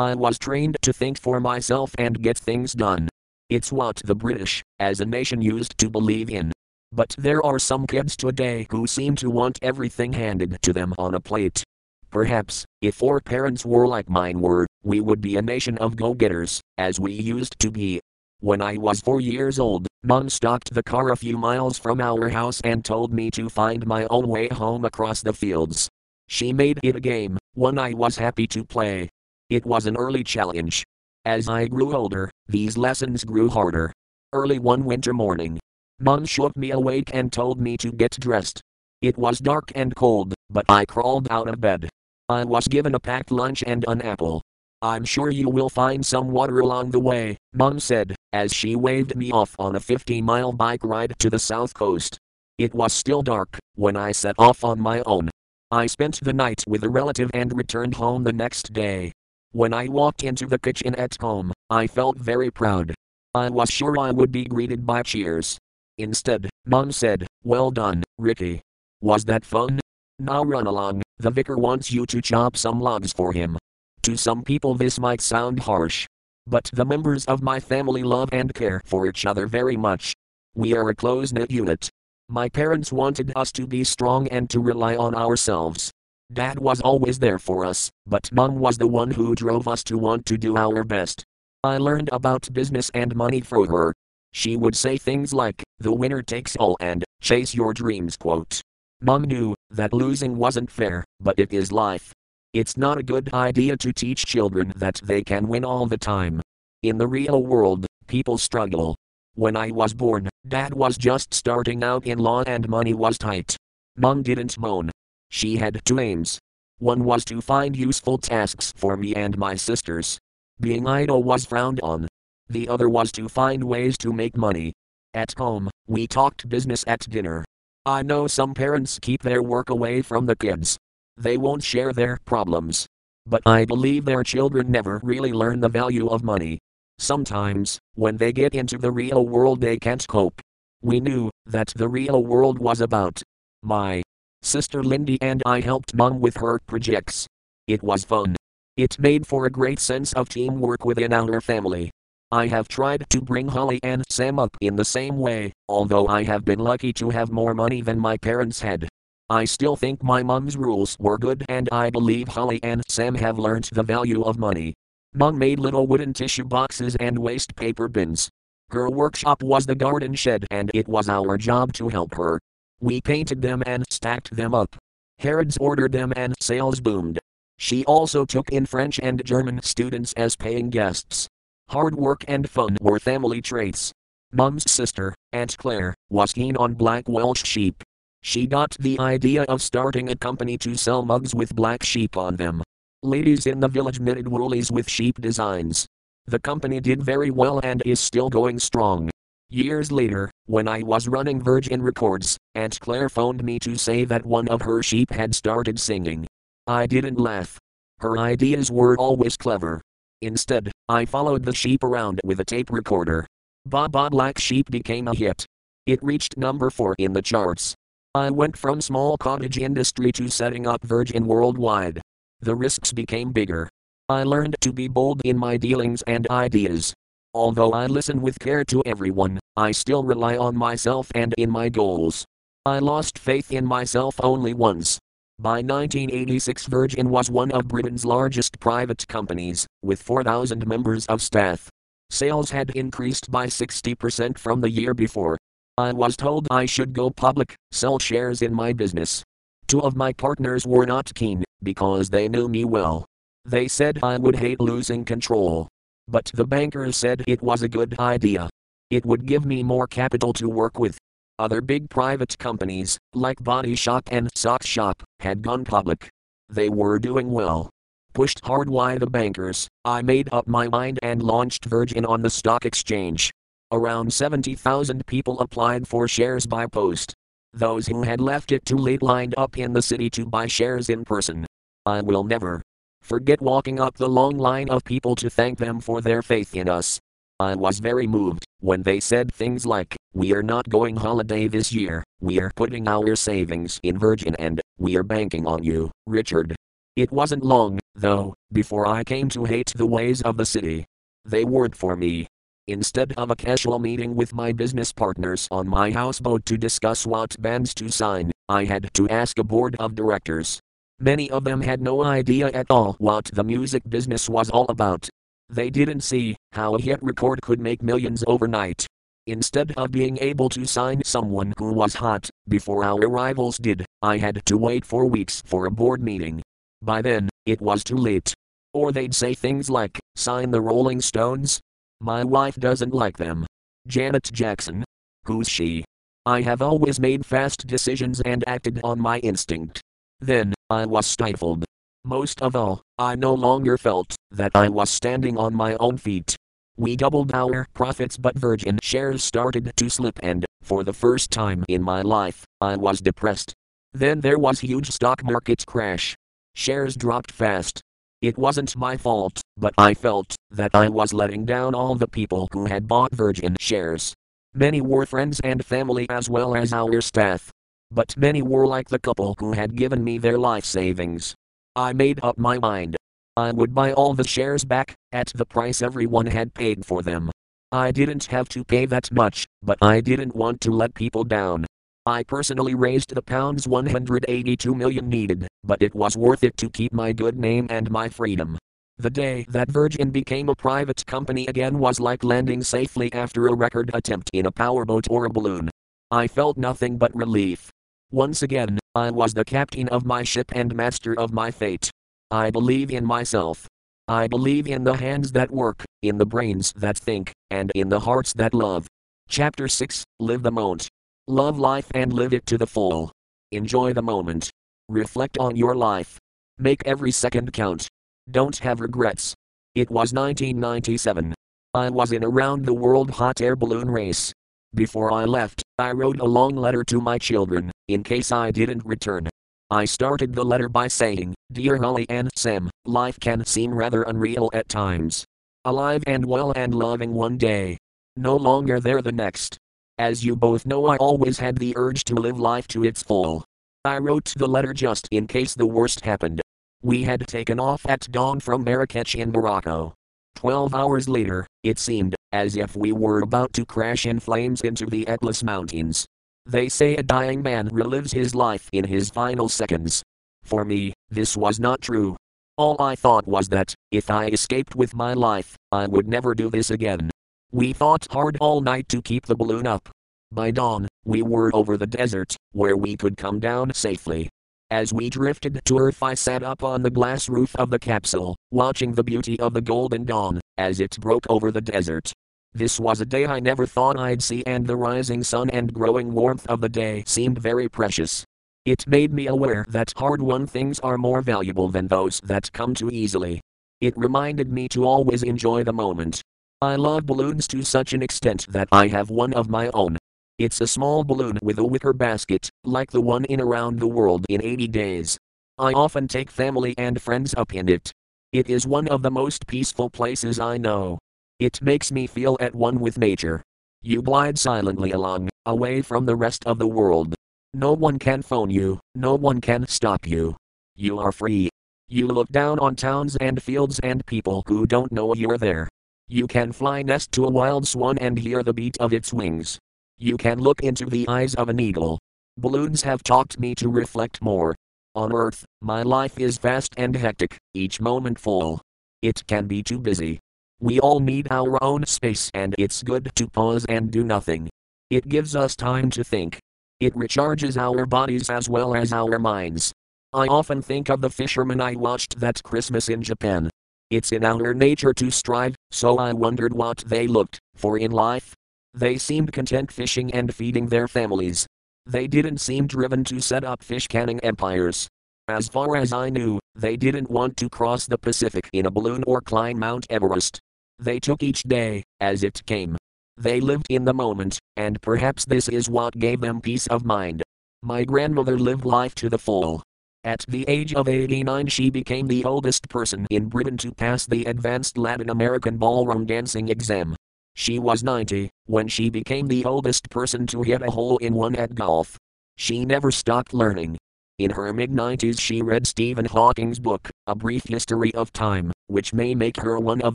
I was trained to think for myself and get things done. It's what the British, as a nation, used to believe in. But there are some kids today who seem to want everything handed to them on a plate. Perhaps, if our parents were like mine were, we would be a nation of go getters, as we used to be. When I was four years old, Mom stopped the car a few miles from our house and told me to find my own way home across the fields. She made it a game, one I was happy to play. It was an early challenge. As I grew older, these lessons grew harder. Early one winter morning, Mom shook me awake and told me to get dressed. It was dark and cold, but I crawled out of bed. I was given a packed lunch and an apple. I'm sure you will find some water along the way, Mom said, as she waved me off on a 50 mile bike ride to the south coast. It was still dark when I set off on my own. I spent the night with a relative and returned home the next day. When I walked into the kitchen at home, I felt very proud. I was sure I would be greeted by cheers. Instead, Mom said, Well done, Ricky. Was that fun? Now run along, the vicar wants you to chop some logs for him. To some people, this might sound harsh. But the members of my family love and care for each other very much. We are a close knit unit. My parents wanted us to be strong and to rely on ourselves. Dad was always there for us, but mom was the one who drove us to want to do our best. I learned about business and money through her. She would say things like, the winner takes all and chase your dreams quote. Mom knew that losing wasn't fair, but it is life. It's not a good idea to teach children that they can win all the time. In the real world, people struggle. When I was born, dad was just starting out in law and money was tight. Mom didn't moan. She had two aims. One was to find useful tasks for me and my sisters. Being idle was frowned on. The other was to find ways to make money. At home, we talked business at dinner. I know some parents keep their work away from the kids. They won't share their problems. But I believe their children never really learn the value of money. Sometimes, when they get into the real world, they can't cope. We knew that the real world was about my sister Lindy and I helped mom with her projects. It was fun. It made for a great sense of teamwork within our family. I have tried to bring Holly and Sam up in the same way, although I have been lucky to have more money than my parents had. I still think my mom's rules were good and I believe Holly and Sam have learned the value of money. Mom made little wooden tissue boxes and waste paper bins. Her workshop was the garden shed and it was our job to help her. We painted them and stacked them up. Harrods ordered them and sales boomed. She also took in French and German students as paying guests. Hard work and fun were family traits. Mum's sister, Aunt Claire, was keen on black Welsh sheep. She got the idea of starting a company to sell mugs with black sheep on them. Ladies in the village knitted woolies with sheep designs. The company did very well and is still going strong. Years later, when I was running Virgin Records, Aunt Claire phoned me to say that one of her sheep had started singing. I didn't laugh. Her ideas were always clever. Instead, I followed the sheep around with a tape recorder. Baba Black Sheep became a hit. It reached number 4 in the charts. I went from small cottage industry to setting up Virgin worldwide. The risks became bigger. I learned to be bold in my dealings and ideas. Although I listen with care to everyone, I still rely on myself and in my goals. I lost faith in myself only once. By 1986, Virgin was one of Britain's largest private companies, with 4,000 members of staff. Sales had increased by 60% from the year before. I was told I should go public, sell shares in my business. Two of my partners were not keen, because they knew me well. They said I would hate losing control. But the bankers said it was a good idea. It would give me more capital to work with. Other big private companies, like Body Shop and Sock Shop, had gone public. They were doing well. Pushed hard by the bankers, I made up my mind and launched Virgin on the stock exchange. Around 70,000 people applied for shares by post. Those who had left it too late lined up in the city to buy shares in person. I will never forget walking up the long line of people to thank them for their faith in us. I was very moved when they said things like, We are not going holiday this year, we are putting our savings in Virgin and we are banking on you, Richard. It wasn't long, though, before I came to hate the ways of the city. They weren't for me. Instead of a casual meeting with my business partners on my houseboat to discuss what bands to sign, I had to ask a board of directors. Many of them had no idea at all what the music business was all about. They didn't see how a hit record could make millions overnight. Instead of being able to sign someone who was hot before our rivals did, I had to wait for weeks for a board meeting. By then, it was too late. Or they'd say things like, sign the Rolling Stones, my wife doesn't like them. Janet Jackson. Who's she? I have always made fast decisions and acted on my instinct. Then, I was stifled. Most of all, I no longer felt that I was standing on my own feet. We doubled our profits, but Virgin shares started to slip, and for the first time in my life, I was depressed. Then there was huge stock market crash. Shares dropped fast. It wasn't my fault, but I felt that I was letting down all the people who had bought Virgin shares. Many were friends and family as well as our staff. But many were like the couple who had given me their life savings. I made up my mind. I would buy all the shares back, at the price everyone had paid for them. I didn't have to pay that much, but I didn't want to let people down. I personally raised the pounds 182 million needed, but it was worth it to keep my good name and my freedom. The day that Virgin became a private company again was like landing safely after a record attempt in a powerboat or a balloon. I felt nothing but relief. Once again, I was the captain of my ship and master of my fate. I believe in myself. I believe in the hands that work, in the brains that think, and in the hearts that love. Chapter 6 Live the Moment. Love life and live it to the full. Enjoy the moment. Reflect on your life. Make every second count. Don't have regrets. It was 1997. I was in a round the world hot air balloon race. Before I left, I wrote a long letter to my children, in case I didn't return. I started the letter by saying, Dear Holly and Sam, life can seem rather unreal at times. Alive and well and loving one day. No longer there the next. As you both know, I always had the urge to live life to its full. I wrote the letter just in case the worst happened. We had taken off at dawn from Marrakech in Morocco. Twelve hours later, it seemed as if we were about to crash in flames into the Atlas Mountains. They say a dying man relives his life in his final seconds. For me, this was not true. All I thought was that, if I escaped with my life, I would never do this again. We fought hard all night to keep the balloon up. By dawn, we were over the desert, where we could come down safely. As we drifted to Earth, I sat up on the glass roof of the capsule, watching the beauty of the golden dawn as it broke over the desert. This was a day I never thought I'd see, and the rising sun and growing warmth of the day seemed very precious. It made me aware that hard won things are more valuable than those that come too easily. It reminded me to always enjoy the moment, I love balloons to such an extent that I have one of my own. It's a small balloon with a wicker basket, like the one in Around the World in 80 Days. I often take family and friends up in it. It is one of the most peaceful places I know. It makes me feel at one with nature. You glide silently along, away from the rest of the world. No one can phone you, no one can stop you. You are free. You look down on towns and fields and people who don't know you're there. You can fly next to a wild swan and hear the beat of its wings. You can look into the eyes of an eagle. Balloons have taught me to reflect more. On Earth, my life is fast and hectic, each moment full. It can be too busy. We all need our own space and it's good to pause and do nothing. It gives us time to think. It recharges our bodies as well as our minds. I often think of the fishermen I watched that Christmas in Japan. It's in our nature to strive, so I wondered what they looked for in life. They seemed content fishing and feeding their families. They didn't seem driven to set up fish canning empires. As far as I knew, they didn't want to cross the Pacific in a balloon or climb Mount Everest. They took each day, as it came. They lived in the moment, and perhaps this is what gave them peace of mind. My grandmother lived life to the full. At the age of 89, she became the oldest person in Britain to pass the advanced Latin American ballroom dancing exam. She was 90 when she became the oldest person to hit a hole in one at golf. She never stopped learning. In her mid 90s, she read Stephen Hawking's book, A Brief History of Time, which may make her one of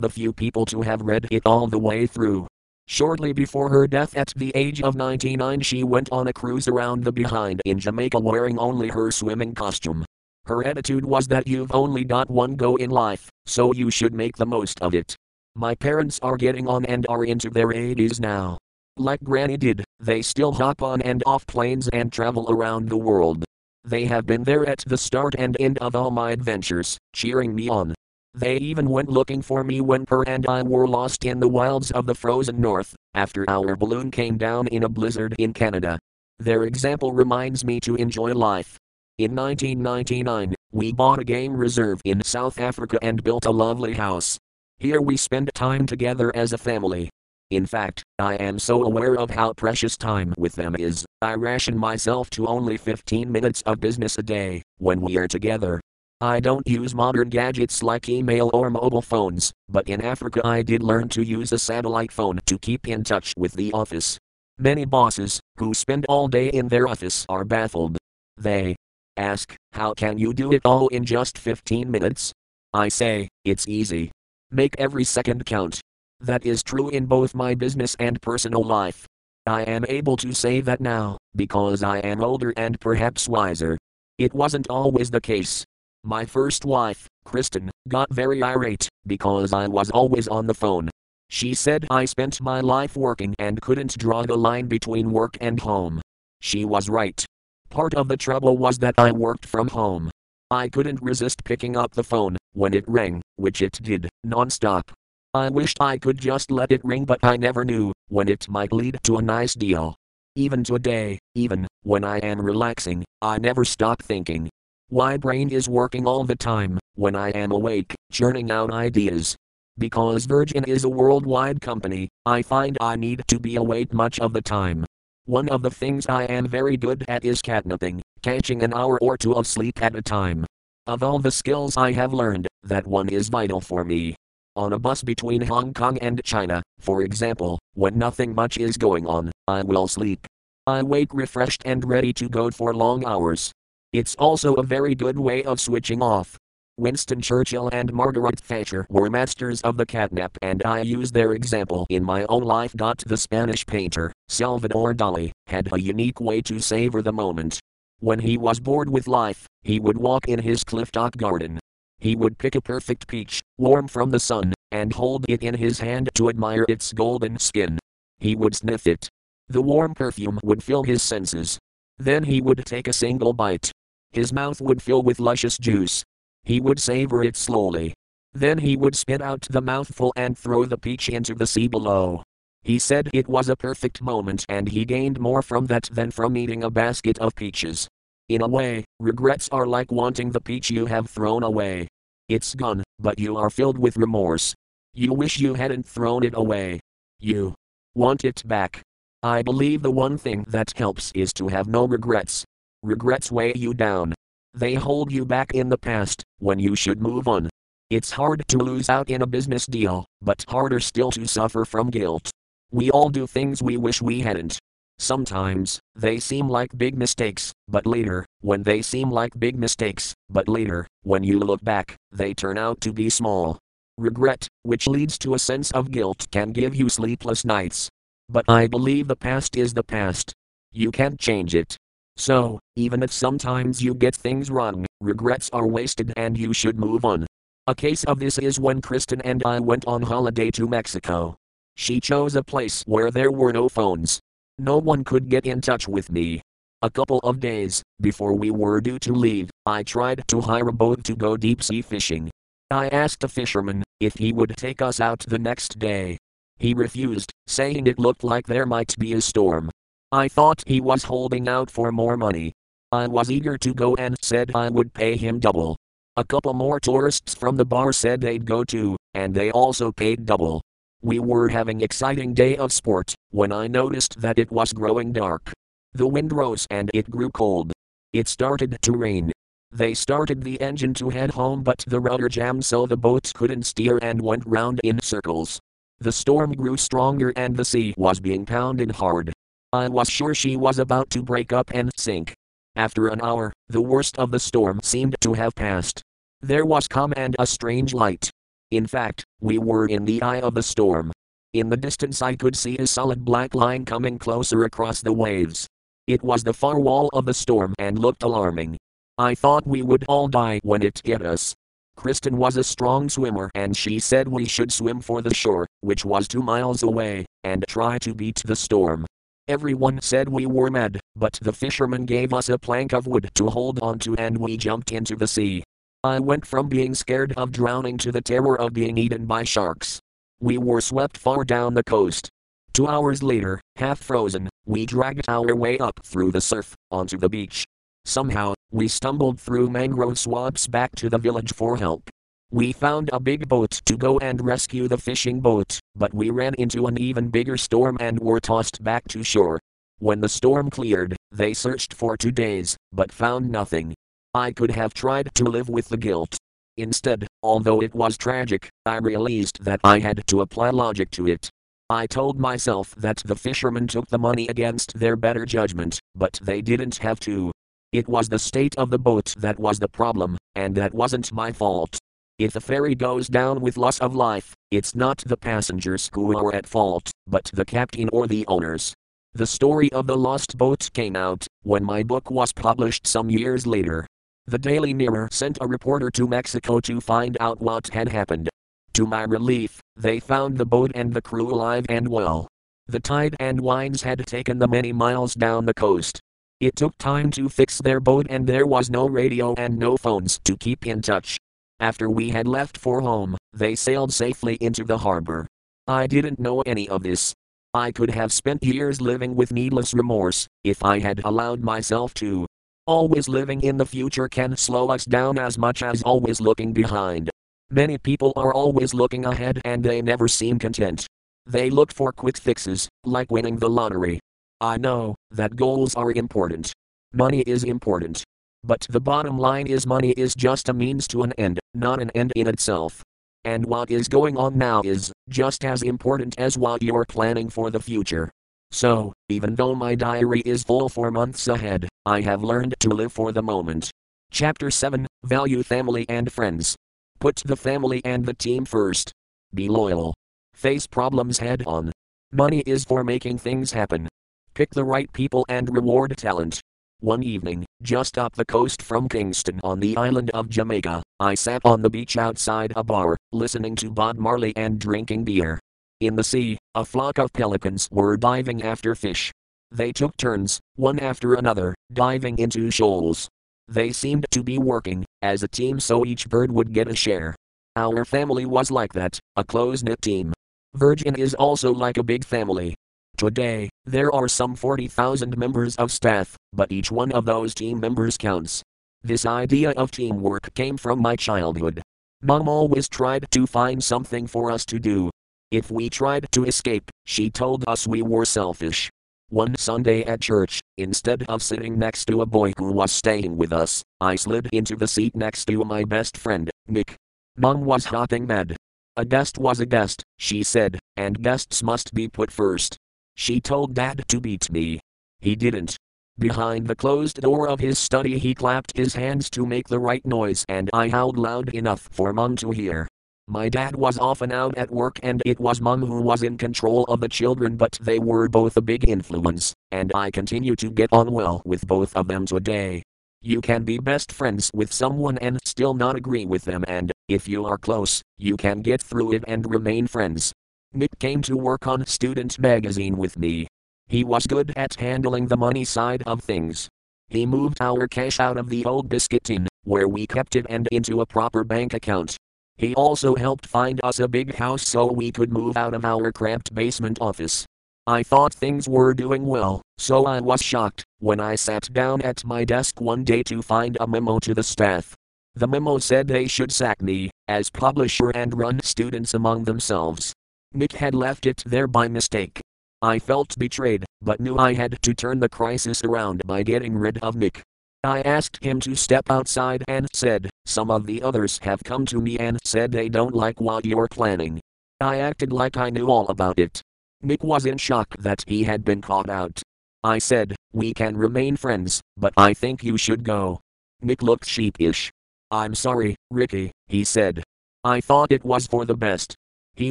the few people to have read it all the way through. Shortly before her death at the age of 99, she went on a cruise around the behind in Jamaica wearing only her swimming costume. Her attitude was that you've only got one go in life, so you should make the most of it. My parents are getting on and are into their 80s now. Like Granny did, they still hop on and off planes and travel around the world. They have been there at the start and end of all my adventures, cheering me on. They even went looking for me when Per and I were lost in the wilds of the frozen north, after our balloon came down in a blizzard in Canada. Their example reminds me to enjoy life. In 1999, we bought a game reserve in South Africa and built a lovely house. Here we spend time together as a family. In fact, I am so aware of how precious time with them is, I ration myself to only 15 minutes of business a day when we are together. I don't use modern gadgets like email or mobile phones, but in Africa I did learn to use a satellite phone to keep in touch with the office. Many bosses, who spend all day in their office, are baffled. They ask, How can you do it all in just 15 minutes? I say, It's easy. Make every second count. That is true in both my business and personal life. I am able to say that now, because I am older and perhaps wiser. It wasn't always the case. My first wife, Kristen, got very irate because I was always on the phone. She said I spent my life working and couldn't draw the line between work and home. She was right. Part of the trouble was that I worked from home. I couldn't resist picking up the phone when it rang, which it did, nonstop. I wished I could just let it ring, but I never knew when it might lead to a nice deal. Even today, even when I am relaxing, I never stop thinking, why brain is working all the time, when I am awake, churning out ideas. Because Virgin is a worldwide company, I find I need to be awake much of the time. One of the things I am very good at is catnapping, catching an hour or two of sleep at a time. Of all the skills I have learned, that one is vital for me. On a bus between Hong Kong and China, for example, when nothing much is going on, I will sleep. I wake refreshed and ready to go for long hours, it's also a very good way of switching off. Winston Churchill and Margaret Thatcher were masters of the catnap, and I use their example in my own life. The Spanish painter, Salvador Dali, had a unique way to savor the moment. When he was bored with life, he would walk in his cliff-top garden. He would pick a perfect peach, warm from the sun, and hold it in his hand to admire its golden skin. He would sniff it. The warm perfume would fill his senses. Then he would take a single bite, his mouth would fill with luscious juice. He would savor it slowly. Then he would spit out the mouthful and throw the peach into the sea below. He said it was a perfect moment and he gained more from that than from eating a basket of peaches. In a way, regrets are like wanting the peach you have thrown away. It's gone, but you are filled with remorse. You wish you hadn't thrown it away. You want it back. I believe the one thing that helps is to have no regrets. Regrets weigh you down. They hold you back in the past, when you should move on. It's hard to lose out in a business deal, but harder still to suffer from guilt. We all do things we wish we hadn't. Sometimes, they seem like big mistakes, but later, when they seem like big mistakes, but later, when you look back, they turn out to be small. Regret, which leads to a sense of guilt, can give you sleepless nights. But I believe the past is the past. You can't change it. So, even if sometimes you get things wrong, regrets are wasted and you should move on. A case of this is when Kristen and I went on holiday to Mexico. She chose a place where there were no phones. No one could get in touch with me. A couple of days before we were due to leave, I tried to hire a boat to go deep sea fishing. I asked a fisherman if he would take us out the next day. He refused, saying it looked like there might be a storm. I thought he was holding out for more money. I was eager to go and said I would pay him double. A couple more tourists from the bar said they'd go too, and they also paid double. We were having exciting day of sport when I noticed that it was growing dark. The wind rose and it grew cold. It started to rain. They started the engine to head home but the rudder jammed so the boat couldn't steer and went round in circles. The storm grew stronger and the sea was being pounded hard. I was sure she was about to break up and sink. After an hour, the worst of the storm seemed to have passed. There was calm and a strange light. In fact, we were in the eye of the storm. In the distance, I could see a solid black line coming closer across the waves. It was the far wall of the storm and looked alarming. I thought we would all die when it hit us. Kristen was a strong swimmer and she said we should swim for the shore, which was two miles away, and try to beat the storm. Everyone said we were mad, but the fisherman gave us a plank of wood to hold on to and we jumped into the sea. I went from being scared of drowning to the terror of being eaten by sharks. We were swept far down the coast. Two hours later, half frozen, we dragged our way up through the surf, onto the beach. Somehow, we stumbled through mangrove swamps back to the village for help. We found a big boat to go and rescue the fishing boat, but we ran into an even bigger storm and were tossed back to shore. When the storm cleared, they searched for two days, but found nothing. I could have tried to live with the guilt. Instead, although it was tragic, I realized that I had to apply logic to it. I told myself that the fishermen took the money against their better judgment, but they didn't have to. It was the state of the boat that was the problem, and that wasn't my fault. If the ferry goes down with loss of life, it's not the passengers who are at fault, but the captain or the owners. The story of the lost boat came out when my book was published some years later. The Daily Mirror sent a reporter to Mexico to find out what had happened. To my relief, they found the boat and the crew alive and well. The tide and winds had taken them many miles down the coast, it took time to fix their boat and there was no radio and no phones to keep in touch. After we had left for home, they sailed safely into the harbor. I didn't know any of this. I could have spent years living with needless remorse if I had allowed myself to. Always living in the future can slow us down as much as always looking behind. Many people are always looking ahead and they never seem content. They look for quick fixes, like winning the lottery, I know that goals are important. Money is important. But the bottom line is money is just a means to an end, not an end in itself. And what is going on now is just as important as what you're planning for the future. So, even though my diary is full for months ahead, I have learned to live for the moment. Chapter 7 Value Family and Friends. Put the family and the team first. Be loyal. Face problems head on. Money is for making things happen, Pick the right people and reward talent. One evening, just up the coast from Kingston on the island of Jamaica, I sat on the beach outside a bar, listening to Bob Marley and drinking beer. In the sea, a flock of pelicans were diving after fish. They took turns, one after another, diving into shoals. They seemed to be working as a team so each bird would get a share. Our family was like that, a close knit team. Virgin is also like a big family. Today, there are some 40,000 members of staff, but each one of those team members counts. This idea of teamwork came from my childhood. Mom always tried to find something for us to do. If we tried to escape, she told us we were selfish. One Sunday at church, instead of sitting next to a boy who was staying with us, I slid into the seat next to my best friend, Nick. Mom was hopping mad. A guest was a guest, she said, and guests must be put first. She told Dad to beat me. He didn't. Behind the closed door of his study, he clapped his hands to make the right noise, and I howled loud enough for Mom to hear. My dad was often out at work, and it was Mom who was in control of the children, but they were both a big influence, and I continue to get on well with both of them today. You can be best friends with someone and still not agree with them, and if you are close, you can get through it and remain friends. Nick came to work on Student Magazine with me. He was good at handling the money side of things. He moved our cash out of the old biscuit tin, where we kept it, and into a proper bank account. He also helped find us a big house so we could move out of our cramped basement office. I thought things were doing well, so I was shocked when I sat down at my desk one day to find a memo to the staff. The memo said they should sack me as publisher and run students among themselves. Nick had left it there by mistake. I felt betrayed, but knew I had to turn the crisis around by getting rid of Nick. I asked him to step outside and said, Some of the others have come to me and said they don't like what you're planning. I acted like I knew all about it. Nick was in shock that he had been caught out. I said, we can remain friends, but I think you should go. Nick looked sheepish. I'm sorry, Ricky, he said. I thought it was for the best. He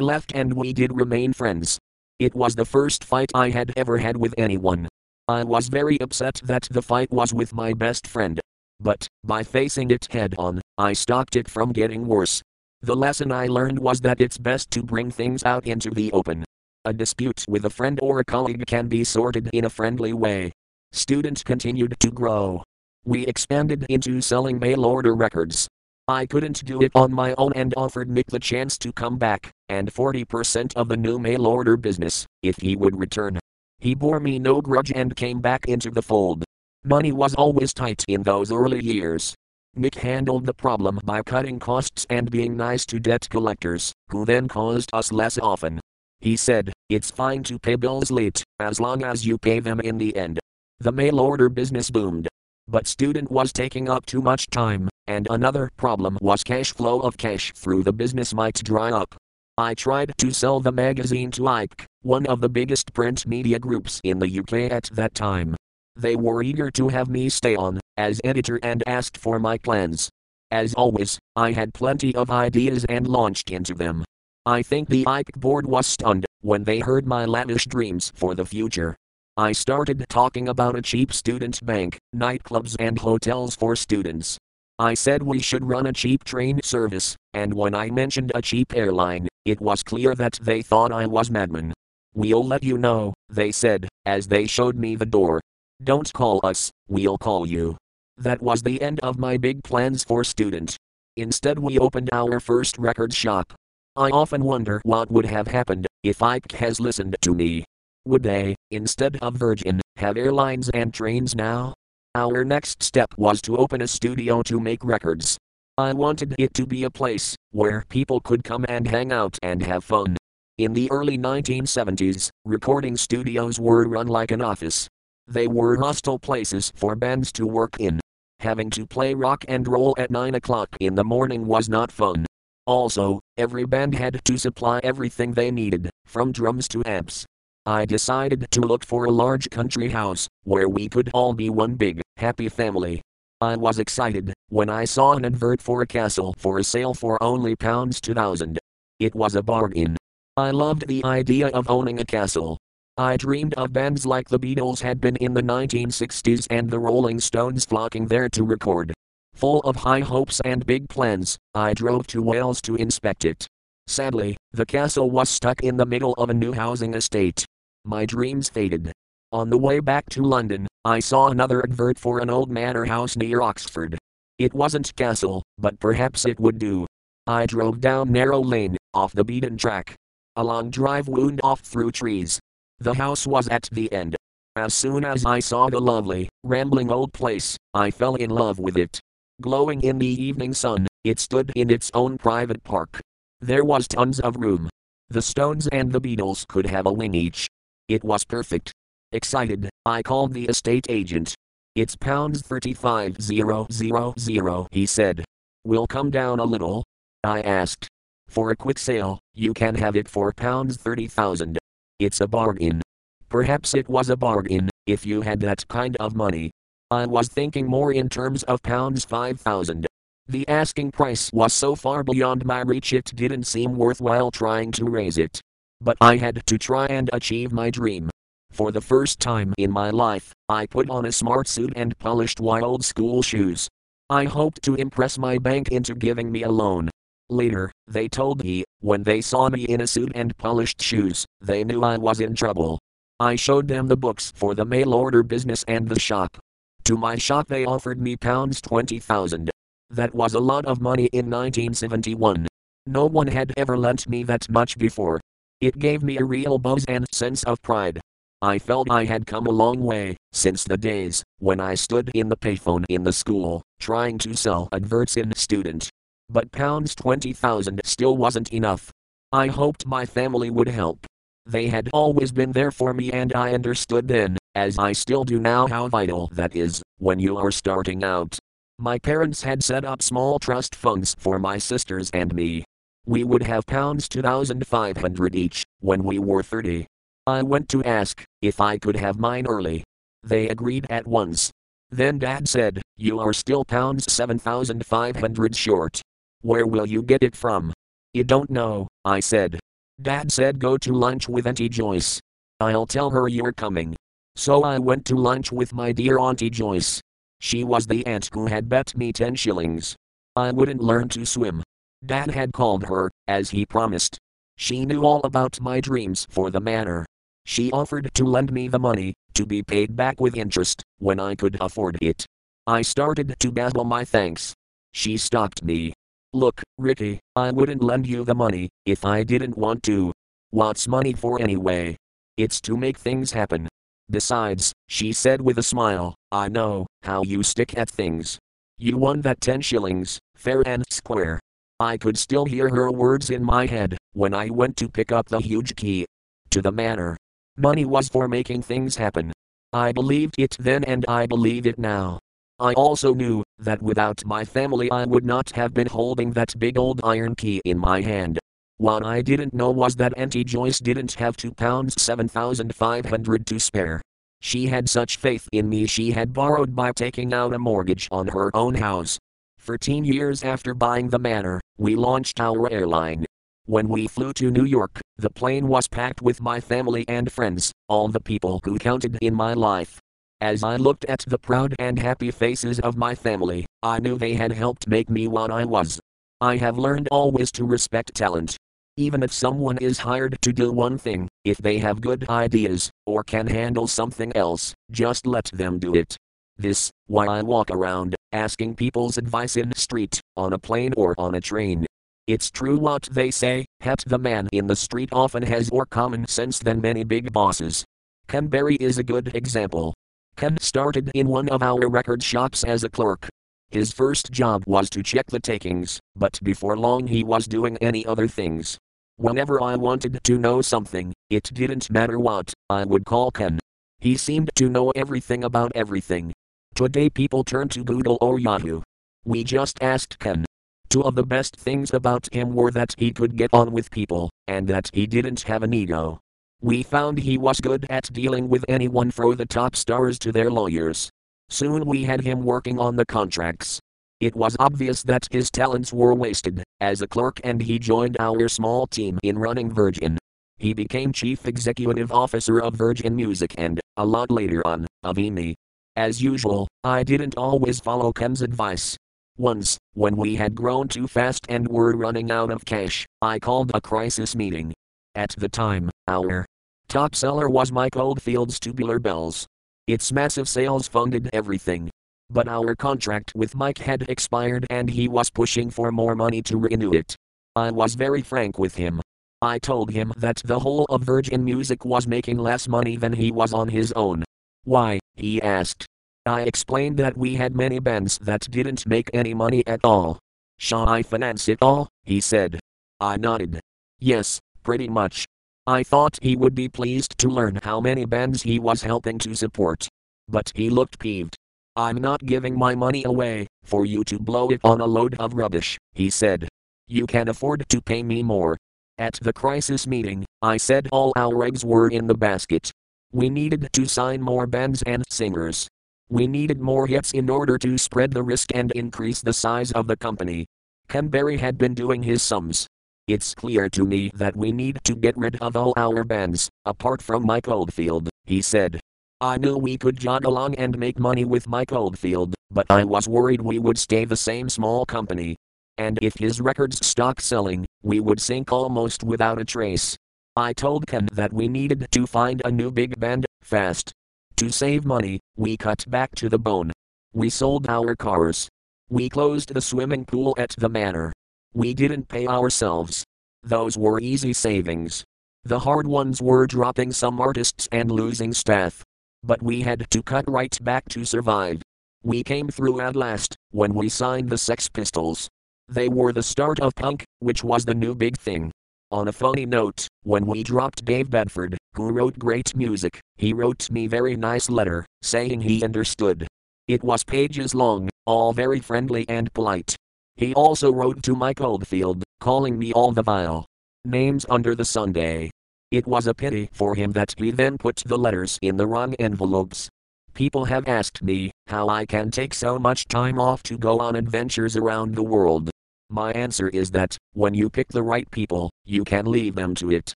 left and we did remain friends. It was the first fight I had ever had with anyone. I was very upset that the fight was with my best friend. But, by facing it head on, I stopped it from getting worse. The lesson I learned was that it's best to bring things out into the open. A dispute with a friend or a colleague can be sorted in a friendly way. Student continued to grow. We expanded into selling mail order records. I couldn't do it on my own and offered Nick the chance to come back, and 40% of the new mail order business, if he would return. He bore me no grudge and came back into the fold. Money was always tight in those early years. Nick handled the problem by cutting costs and being nice to debt collectors, who then caused us less often. He said, It's fine to pay bills late, as long as you pay them in the end. The mail order business boomed. But student was taking up too much time, and another problem was cash flow of cash through the business might dry up. I tried to sell the magazine to Ike, one of the biggest print media groups in the UK at that time. They were eager to have me stay on as editor and asked for my plans. As always, I had plenty of ideas and launched into them. I think the Ike board was stunned when they heard my lavish dreams for the future. I started talking about a cheap student bank, nightclubs, and hotels for students. I said we should run a cheap train service, and when I mentioned a cheap airline, it was clear that they thought I was madman. We'll let you know, they said, as they showed me the door. Don't call us, we'll call you. That was the end of my big plans for student. Instead, we opened our first record shop. I often wonder what would have happened if Ike has listened to me. Would they, instead of Virgin, have airlines and trains now? Our next step was to open a studio to make records. I wanted it to be a place where people could come and hang out and have fun. In the early 1970s, recording studios were run like an office. They were hostile places for bands to work in. Having to play rock and roll at 9 o'clock in the morning was not fun. Also, every band had to supply everything they needed, from drums to amps. I decided to look for a large country house, where we could all be one big, happy family. I was excited when I saw an advert for a castle for sale for only pounds 2000. It was a bargain. I loved the idea of owning a castle. I dreamed of bands like the Beatles had been in the 1960s and the Rolling Stones flocking there to record. Full of high hopes and big plans, I drove to Wales to inspect it. Sadly, the castle was stuck in the middle of a new housing estate. My dreams faded. On the way back to London, I saw another advert for an old manor house near Oxford. It wasn't castle, but perhaps it would do. I drove down narrow lane, off the beaten track. A long drive wound off through trees. The house was at the end. As soon as I saw the lovely, rambling old place, I fell in love with it. Glowing in the evening sun, it stood in its own private park. There was tons of room. The Stones and the Beatles could have a wing each. It was perfect. Excited, I called the estate agent. It's pounds 35000, he said. We'll come down a little. I asked. For a quick sale, you can have it for pounds 30,000. It's a bargain. Perhaps it was a bargain, if you had that kind of money. I was thinking more in terms of pounds 5,000. The asking price was so far beyond my reach it didn't seem worthwhile trying to raise it. But I had to try and achieve my dream. For the first time in my life, I put on a smart suit and polished white old school shoes. I hoped to impress my bank into giving me a loan. Later, they told me, when they saw me in a suit and polished shoes, they knew I was in trouble. I showed them the books for the mail order business and the shop. To my shock they offered me pounds 20,000. That was a lot of money in 1971. No one had ever lent me that much before. It gave me a real buzz and sense of pride. I felt I had come a long way since the days when I stood in the payphone in the school trying to sell adverts in student. But pounds 20,000 still wasn't enough. I hoped my family would help. They had always been there for me and I understood then as I still do now how vital that is when you are starting out. My parents had set up small trust funds for my sisters and me. We would have pounds 2500 each when we were 30. I went to ask if I could have mine early. They agreed at once. Then Dad said, You are still pounds 7,500 short. Where will you get it from? You don't know, I said. Dad said go to lunch with Auntie Joyce. I'll tell her you're coming. So I went to lunch with my dear Auntie Joyce. She was the aunt who had bet me 10 shillings. I wouldn't learn to swim. Dad had called her, as he promised. She knew all about my dreams for the manor. She offered to lend me the money, to be paid back with interest, when I could afford it. I started to babble my thanks. She stopped me. Look, Ricky, I wouldn't lend you the money if I didn't want to. What's money for anyway? It's to make things happen. Besides, she said with a smile, I know how you stick at things. You won that 10 shillings, fair and square. I could still hear her words in my head when I went to pick up the huge key to the manor. Money was for making things happen. I believed it then and I believe it now. I also knew that without my family I would not have been holding that big old iron key in my hand. What I didn't know was that Auntie Joyce didn't have two pounds seven thousand five hundred to spare. She had such faith in me she had borrowed by taking out a mortgage on her own house. Thirteen years after buying the manor, we launched our airline. When we flew to New York, the plane was packed with my family and friends, all the people who counted in my life. As I looked at the proud and happy faces of my family, I knew they had helped make me what I was. I have learned always to respect talent. Even if someone is hired to do one thing, if they have good ideas, or can handle something else, just let them do it. This, why I walk around, asking people's advice in the street, on a plane or on a train. It's true what they say, hat the man in the street often has more common sense than many big bosses. Ken Berry is a good example. Ken started in one of our record shops as a clerk. His first job was to check the takings, but before long he was doing any other things. Whenever I wanted to know something, it didn't matter what, I would call Ken. He seemed to know everything about everything. Today people turn to Google or Yahoo. We just asked Ken. Two of the best things about him were that he could get on with people, and that he didn't have an ego. We found he was good at dealing with anyone from the top stars to their lawyers. Soon we had him working on the contracts. It was obvious that his talents were wasted as a clerk and he joined our small team in running Virgin. He became chief executive officer of Virgin Music and, a lot later on, of EMI. As usual, I didn't always follow Ken's advice, once, when we had grown too fast and were running out of cash, I called a crisis meeting. At the time, our top seller was Mike Oldfield's Tubular Bells. Its massive sales funded everything. But our contract with Mike had expired and he was pushing for more money to renew it. I was very frank with him. I told him that the whole of Virgin Music was making less money than he was on his own. Why, he asked. I explained that we had many bands that didn't make any money at all. Shall I finance it all? he said. I nodded. Yes, pretty much. I thought he would be pleased to learn how many bands he was helping to support. But he looked peeved. I'm not giving my money away for you to blow it on a load of rubbish, he said. You can afford to pay me more. At the crisis meeting, I said all our eggs were in the basket. We needed to sign more bands and singers. We needed more hits in order to spread the risk and increase the size of the company. Ken Berry had been doing his sums. It's clear to me that we need to get rid of all our bands, apart from Mike Oldfield, he said. I knew we could jog along and make money with Mike Oldfield, but I was worried we would stay the same small company. And if his records stopped selling, we would sink almost without a trace. I told Ken that we needed to find a new big band, fast. To save money, we cut back to the bone. We sold our cars. We closed the swimming pool at the manor. We didn't pay ourselves. Those were easy savings. The hard ones were dropping some artists and losing staff. But we had to cut right back to survive. We came through at last, when we signed the Sex Pistols. They were the start of punk, which was the new big thing. On a funny note, when we dropped Dave Bedford, who wrote great music, he wrote me very nice letter, saying he understood. It was pages long, all very friendly and polite. He also wrote to Mike Oldfield, calling me all the vile names under the Sunday. It was a pity for him that he then put the letters in the wrong envelopes. People have asked me how I can take so much time off to go on adventures around the world. My answer is that, when you pick the right people, you can leave them to it.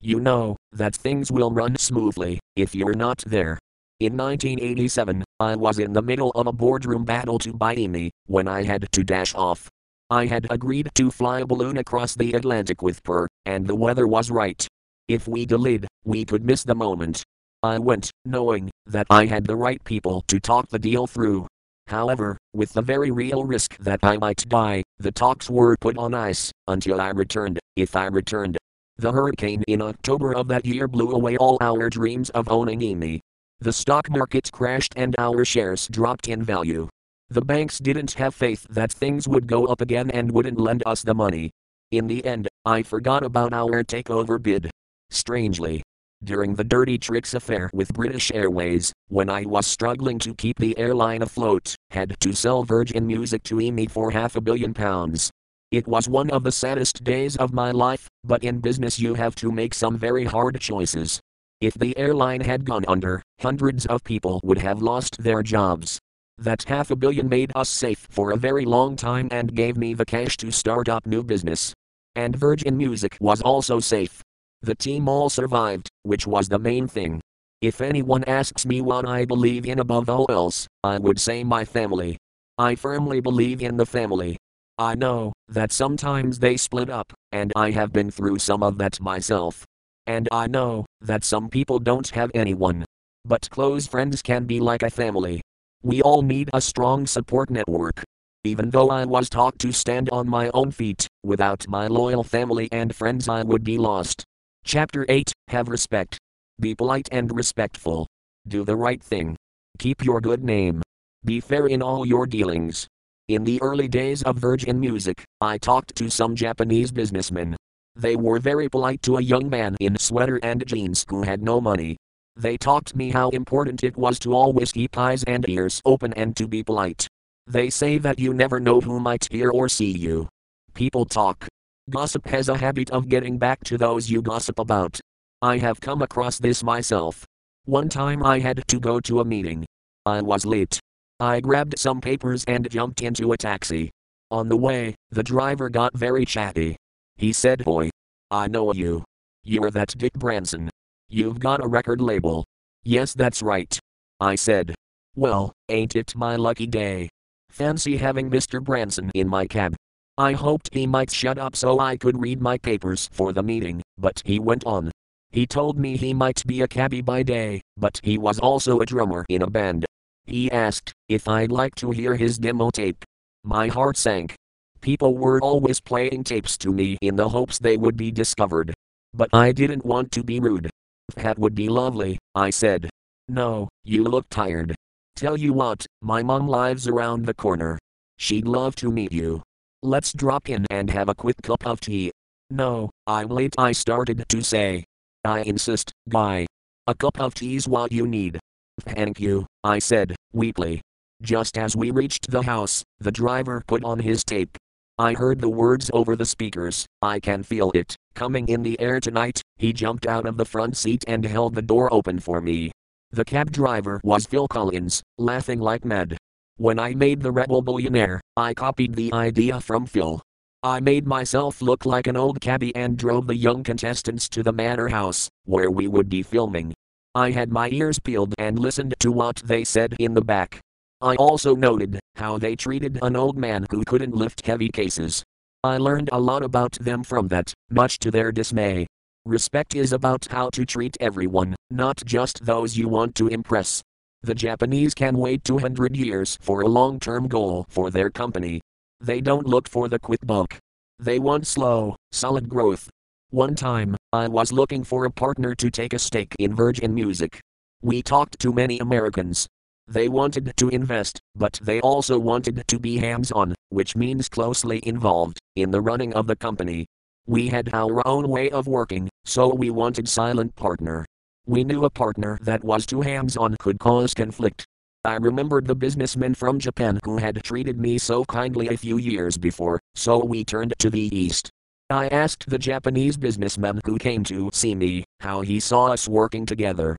You know that things will run smoothly if you're not there. In 1987, I was in the middle of a boardroom battle to buy me when I had to dash off. I had agreed to fly a balloon across the Atlantic with Per, and the weather was right. If we delayed, we could miss the moment. I went, knowing that I had the right people to talk the deal through. However, with the very real risk that I might die, the talks were put on ice until I returned, if I returned. The hurricane in October of that year blew away all our dreams of owning EMI. The stock market crashed and our shares dropped in value. The banks didn't have faith that things would go up again and wouldn't lend us the money. In the end, I forgot about our takeover bid. Strangely, during the dirty tricks affair with British Airways, when I was struggling to keep the airline afloat, had to sell Virgin Music to EMI for half a billion pounds. It was one of the saddest days of my life, but in business you have to make some very hard choices. If the airline had gone under, hundreds of people would have lost their jobs. That half a billion made us safe for a very long time and gave me the cash to start up new business. And Virgin Music was also safe. The team all survived, which was the main thing. If anyone asks me what I believe in above all else, I would say my family. I firmly believe in the family. I know that sometimes they split up, and I have been through some of that myself. And I know that some people don't have anyone. But close friends can be like a family. We all need a strong support network. Even though I was taught to stand on my own feet, without my loyal family and friends I would be lost. Chapter 8 Have respect. Be polite and respectful. Do the right thing. Keep your good name. Be fair in all your dealings. In the early days of Virgin Music, I talked to some Japanese businessmen. They were very polite to a young man in sweater and jeans who had no money. They taught me how important it was to always keep eyes and ears open and to be polite. They say that you never know who might hear or see you. People talk, Gossip has a habit of getting back to those you gossip about. I have come across this myself. One time I had to go to a meeting. I was late. I grabbed some papers and jumped into a taxi. On the way, the driver got very chatty. He said, Boy, I know you. You're that Dick Branson. You've got a record label. Yes, that's right. I said. Well, ain't it my lucky day? Fancy having Mr. Branson in my cab. I hoped he might shut up so I could read my papers for the meeting, but he went on. He told me he might be a cabbie by day, but he was also a drummer in a band. He asked if I'd like to hear his demo tape. My heart sank. People were always playing tapes to me in the hopes they would be discovered. But I didn't want to be rude. That would be lovely, I said. No, you look tired. Tell you what, my mom lives around the corner. She'd love to meet you. Let's drop in and have a quick cup of tea. No, I'm late, I started to say. I insist, guy. A cup of tea's what you need. Thank you, I said, weakly. Just as we reached the house, the driver put on his tape. I heard the words over the speakers, I can feel it, coming in the air tonight. He jumped out of the front seat and held the door open for me. The cab driver was Phil Collins, laughing like mad. When I made the Rebel Billionaire, I copied the idea from Phil. I made myself look like an old cabbie and drove the young contestants to the manor house, where we would be filming. I had my ears peeled and listened to what they said in the back. I also noted how they treated an old man who couldn't lift heavy cases. I learned a lot about them from that, much to their dismay. Respect is about how to treat everyone, not just those you want to impress. The Japanese can wait 200 years for a long term goal for their company. They don't look for the quick buck. They want slow, solid growth. One time, I was looking for a partner to take a stake in Virgin Music. We talked to many Americans. They wanted to invest, but they also wanted to be hands on, which means closely involved in the running of the company. We had our own way of working, so we wanted silent partner. We knew a partner that was too hands on could cause conflict. I remembered the businessman from Japan who had treated me so kindly a few years before, so we turned to the east. I asked the Japanese businessman who came to see me how he saw us working together.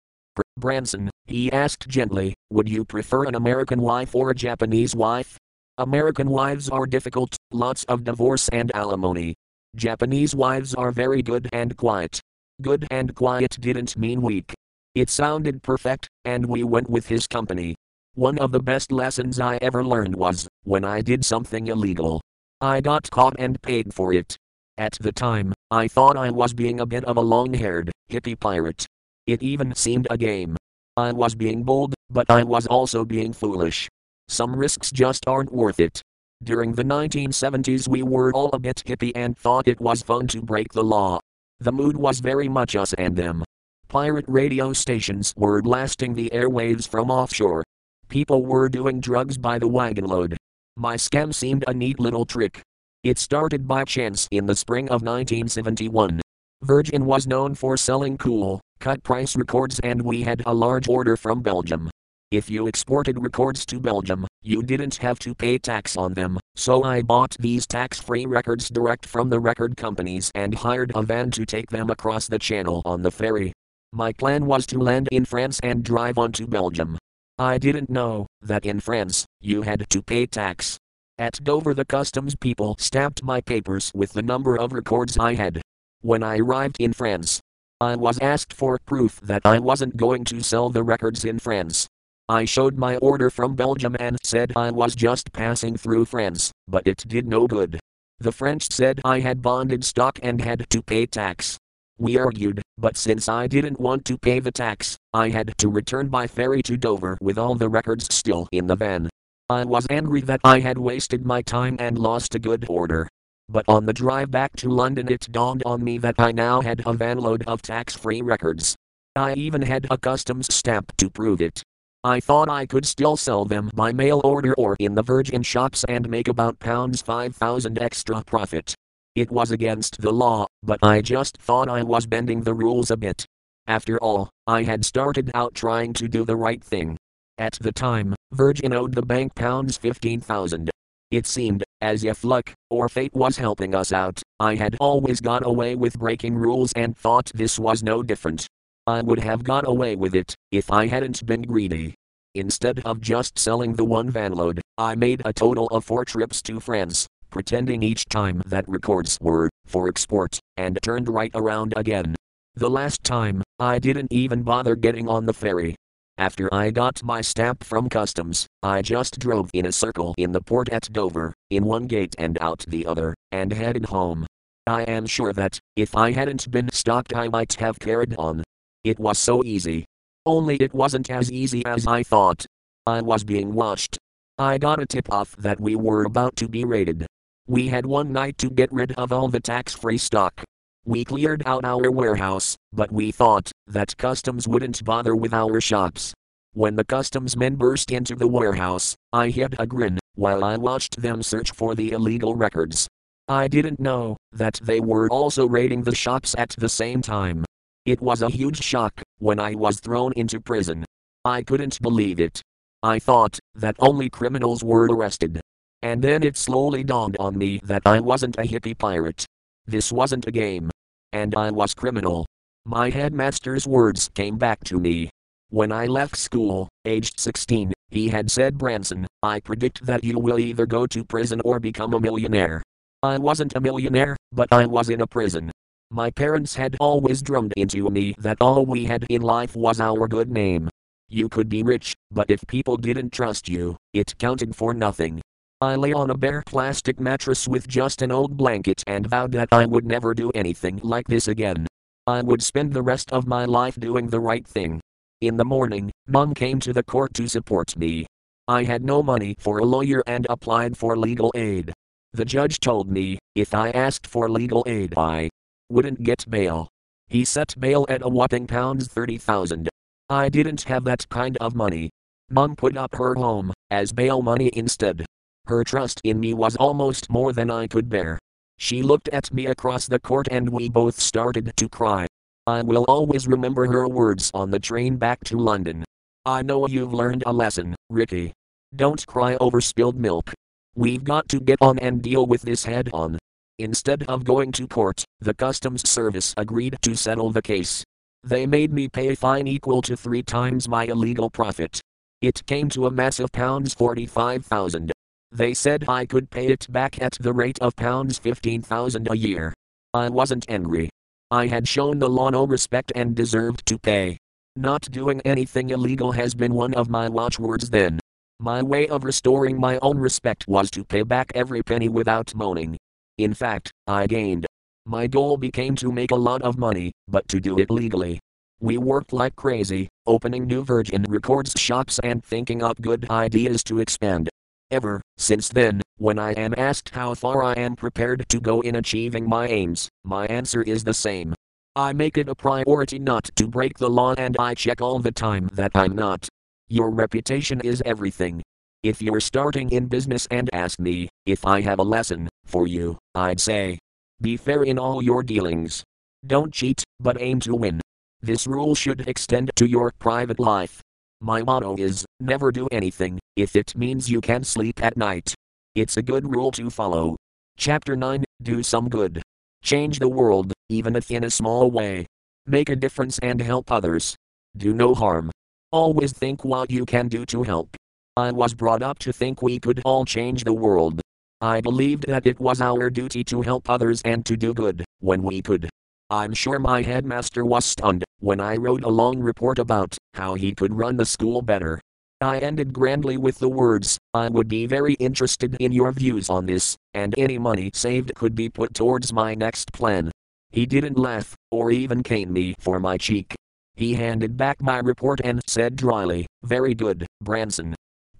Branson, he asked gently, would you prefer an American wife or a Japanese wife? American wives are difficult, lots of divorce and alimony. Japanese wives are very good and quiet. Good and quiet didn't mean weak. It sounded perfect, and we went with his company. One of the best lessons I ever learned was when I did something illegal. I got caught and paid for it. At the time, I thought I was being a bit of a long haired, hippie pirate. It even seemed a game. I was being bold, but I was also being foolish. Some risks just aren't worth it. During the 1970s, we were all a bit hippie and thought it was fun to break the law. The mood was very much us and them. Pirate radio stations were blasting the airwaves from offshore. People were doing drugs by the wagon load. My scam seemed a neat little trick. It started by chance in the spring of 1971. Virgin was known for selling cool, cut price records, and we had a large order from Belgium. If you exported records to Belgium, you didn't have to pay tax on them, so I bought these tax free records direct from the record companies and hired a van to take them across the channel on the ferry. My plan was to land in France and drive on to Belgium. I didn't know that in France, you had to pay tax. At Dover, the customs people stamped my papers with the number of records I had. When I arrived in France, I was asked for proof that I wasn't going to sell the records in France. I showed my order from Belgium and said I was just passing through France, but it did no good. The French said I had bonded stock and had to pay tax. We argued, but since I didn't want to pay the tax, I had to return by ferry to Dover with all the records still in the van. I was angry that I had wasted my time and lost a good order. But on the drive back to London, it dawned on me that I now had a vanload of tax free records. I even had a customs stamp to prove it. I thought I could still sell them by mail order or in the Virgin shops and make about pounds 5000 extra profit. It was against the law, but I just thought I was bending the rules a bit. After all, I had started out trying to do the right thing. At the time, Virgin owed the bank pounds 15,000. It seemed as if luck or fate was helping us out. I had always got away with breaking rules and thought this was no different. I would have got away with it if I hadn't been greedy. Instead of just selling the one vanload, I made a total of four trips to France, pretending each time that records were for export, and turned right around again. The last time, I didn't even bother getting on the ferry. After I got my stamp from customs, I just drove in a circle in the port at Dover, in one gate and out the other, and headed home. I am sure that, if I hadn't been stopped, I might have carried on. It was so easy. Only it wasn't as easy as I thought. I was being watched. I got a tip off that we were about to be raided. We had one night to get rid of all the tax free stock. We cleared out our warehouse, but we thought that customs wouldn't bother with our shops. When the customs men burst into the warehouse, I hid a grin while I watched them search for the illegal records. I didn't know that they were also raiding the shops at the same time. It was a huge shock when I was thrown into prison. I couldn't believe it. I thought that only criminals were arrested. And then it slowly dawned on me that I wasn't a hippie pirate. This wasn't a game. And I was criminal. My headmaster's words came back to me. When I left school, aged 16, he had said, Branson, I predict that you will either go to prison or become a millionaire. I wasn't a millionaire, but I was in a prison. My parents had always drummed into me that all we had in life was our good name. You could be rich, but if people didn't trust you, it counted for nothing. I lay on a bare plastic mattress with just an old blanket and vowed that I would never do anything like this again. I would spend the rest of my life doing the right thing. In the morning, mom came to the court to support me. I had no money for a lawyer and applied for legal aid. The judge told me, if I asked for legal aid, I wouldn't get bail. He set bail at a whopping pounds 30,000. I didn't have that kind of money. Mom put up her home as bail money instead. Her trust in me was almost more than I could bear. She looked at me across the court and we both started to cry. I will always remember her words on the train back to London. I know you've learned a lesson, Ricky. Don't cry over spilled milk. We've got to get on and deal with this head on. Instead of going to court, the customs service agreed to settle the case. They made me pay a fine equal to three times my illegal profit. It came to a massive pounds 45,000. They said I could pay it back at the rate of pounds 15,000 a year. I wasn't angry. I had shown the law no respect and deserved to pay. Not doing anything illegal has been one of my watchwords then. My way of restoring my own respect was to pay back every penny without moaning. In fact, I gained. My goal became to make a lot of money, but to do it legally. We worked like crazy, opening new Virgin Records shops and thinking up good ideas to expand. Ever since then, when I am asked how far I am prepared to go in achieving my aims, my answer is the same. I make it a priority not to break the law and I check all the time that I'm not. Your reputation is everything. If you're starting in business and ask me if I have a lesson for you, I'd say be fair in all your dealings. Don't cheat, but aim to win. This rule should extend to your private life. My motto is never do anything if it means you can sleep at night. It's a good rule to follow. Chapter 9 Do some good. Change the world, even if in a small way. Make a difference and help others. Do no harm. Always think what you can do to help. I was brought up to think we could all change the world. I believed that it was our duty to help others and to do good, when we could. I'm sure my headmaster was stunned when I wrote a long report about how he could run the school better. I ended grandly with the words, I would be very interested in your views on this, and any money saved could be put towards my next plan. He didn't laugh, or even cane me for my cheek. He handed back my report and said dryly, Very good, Branson.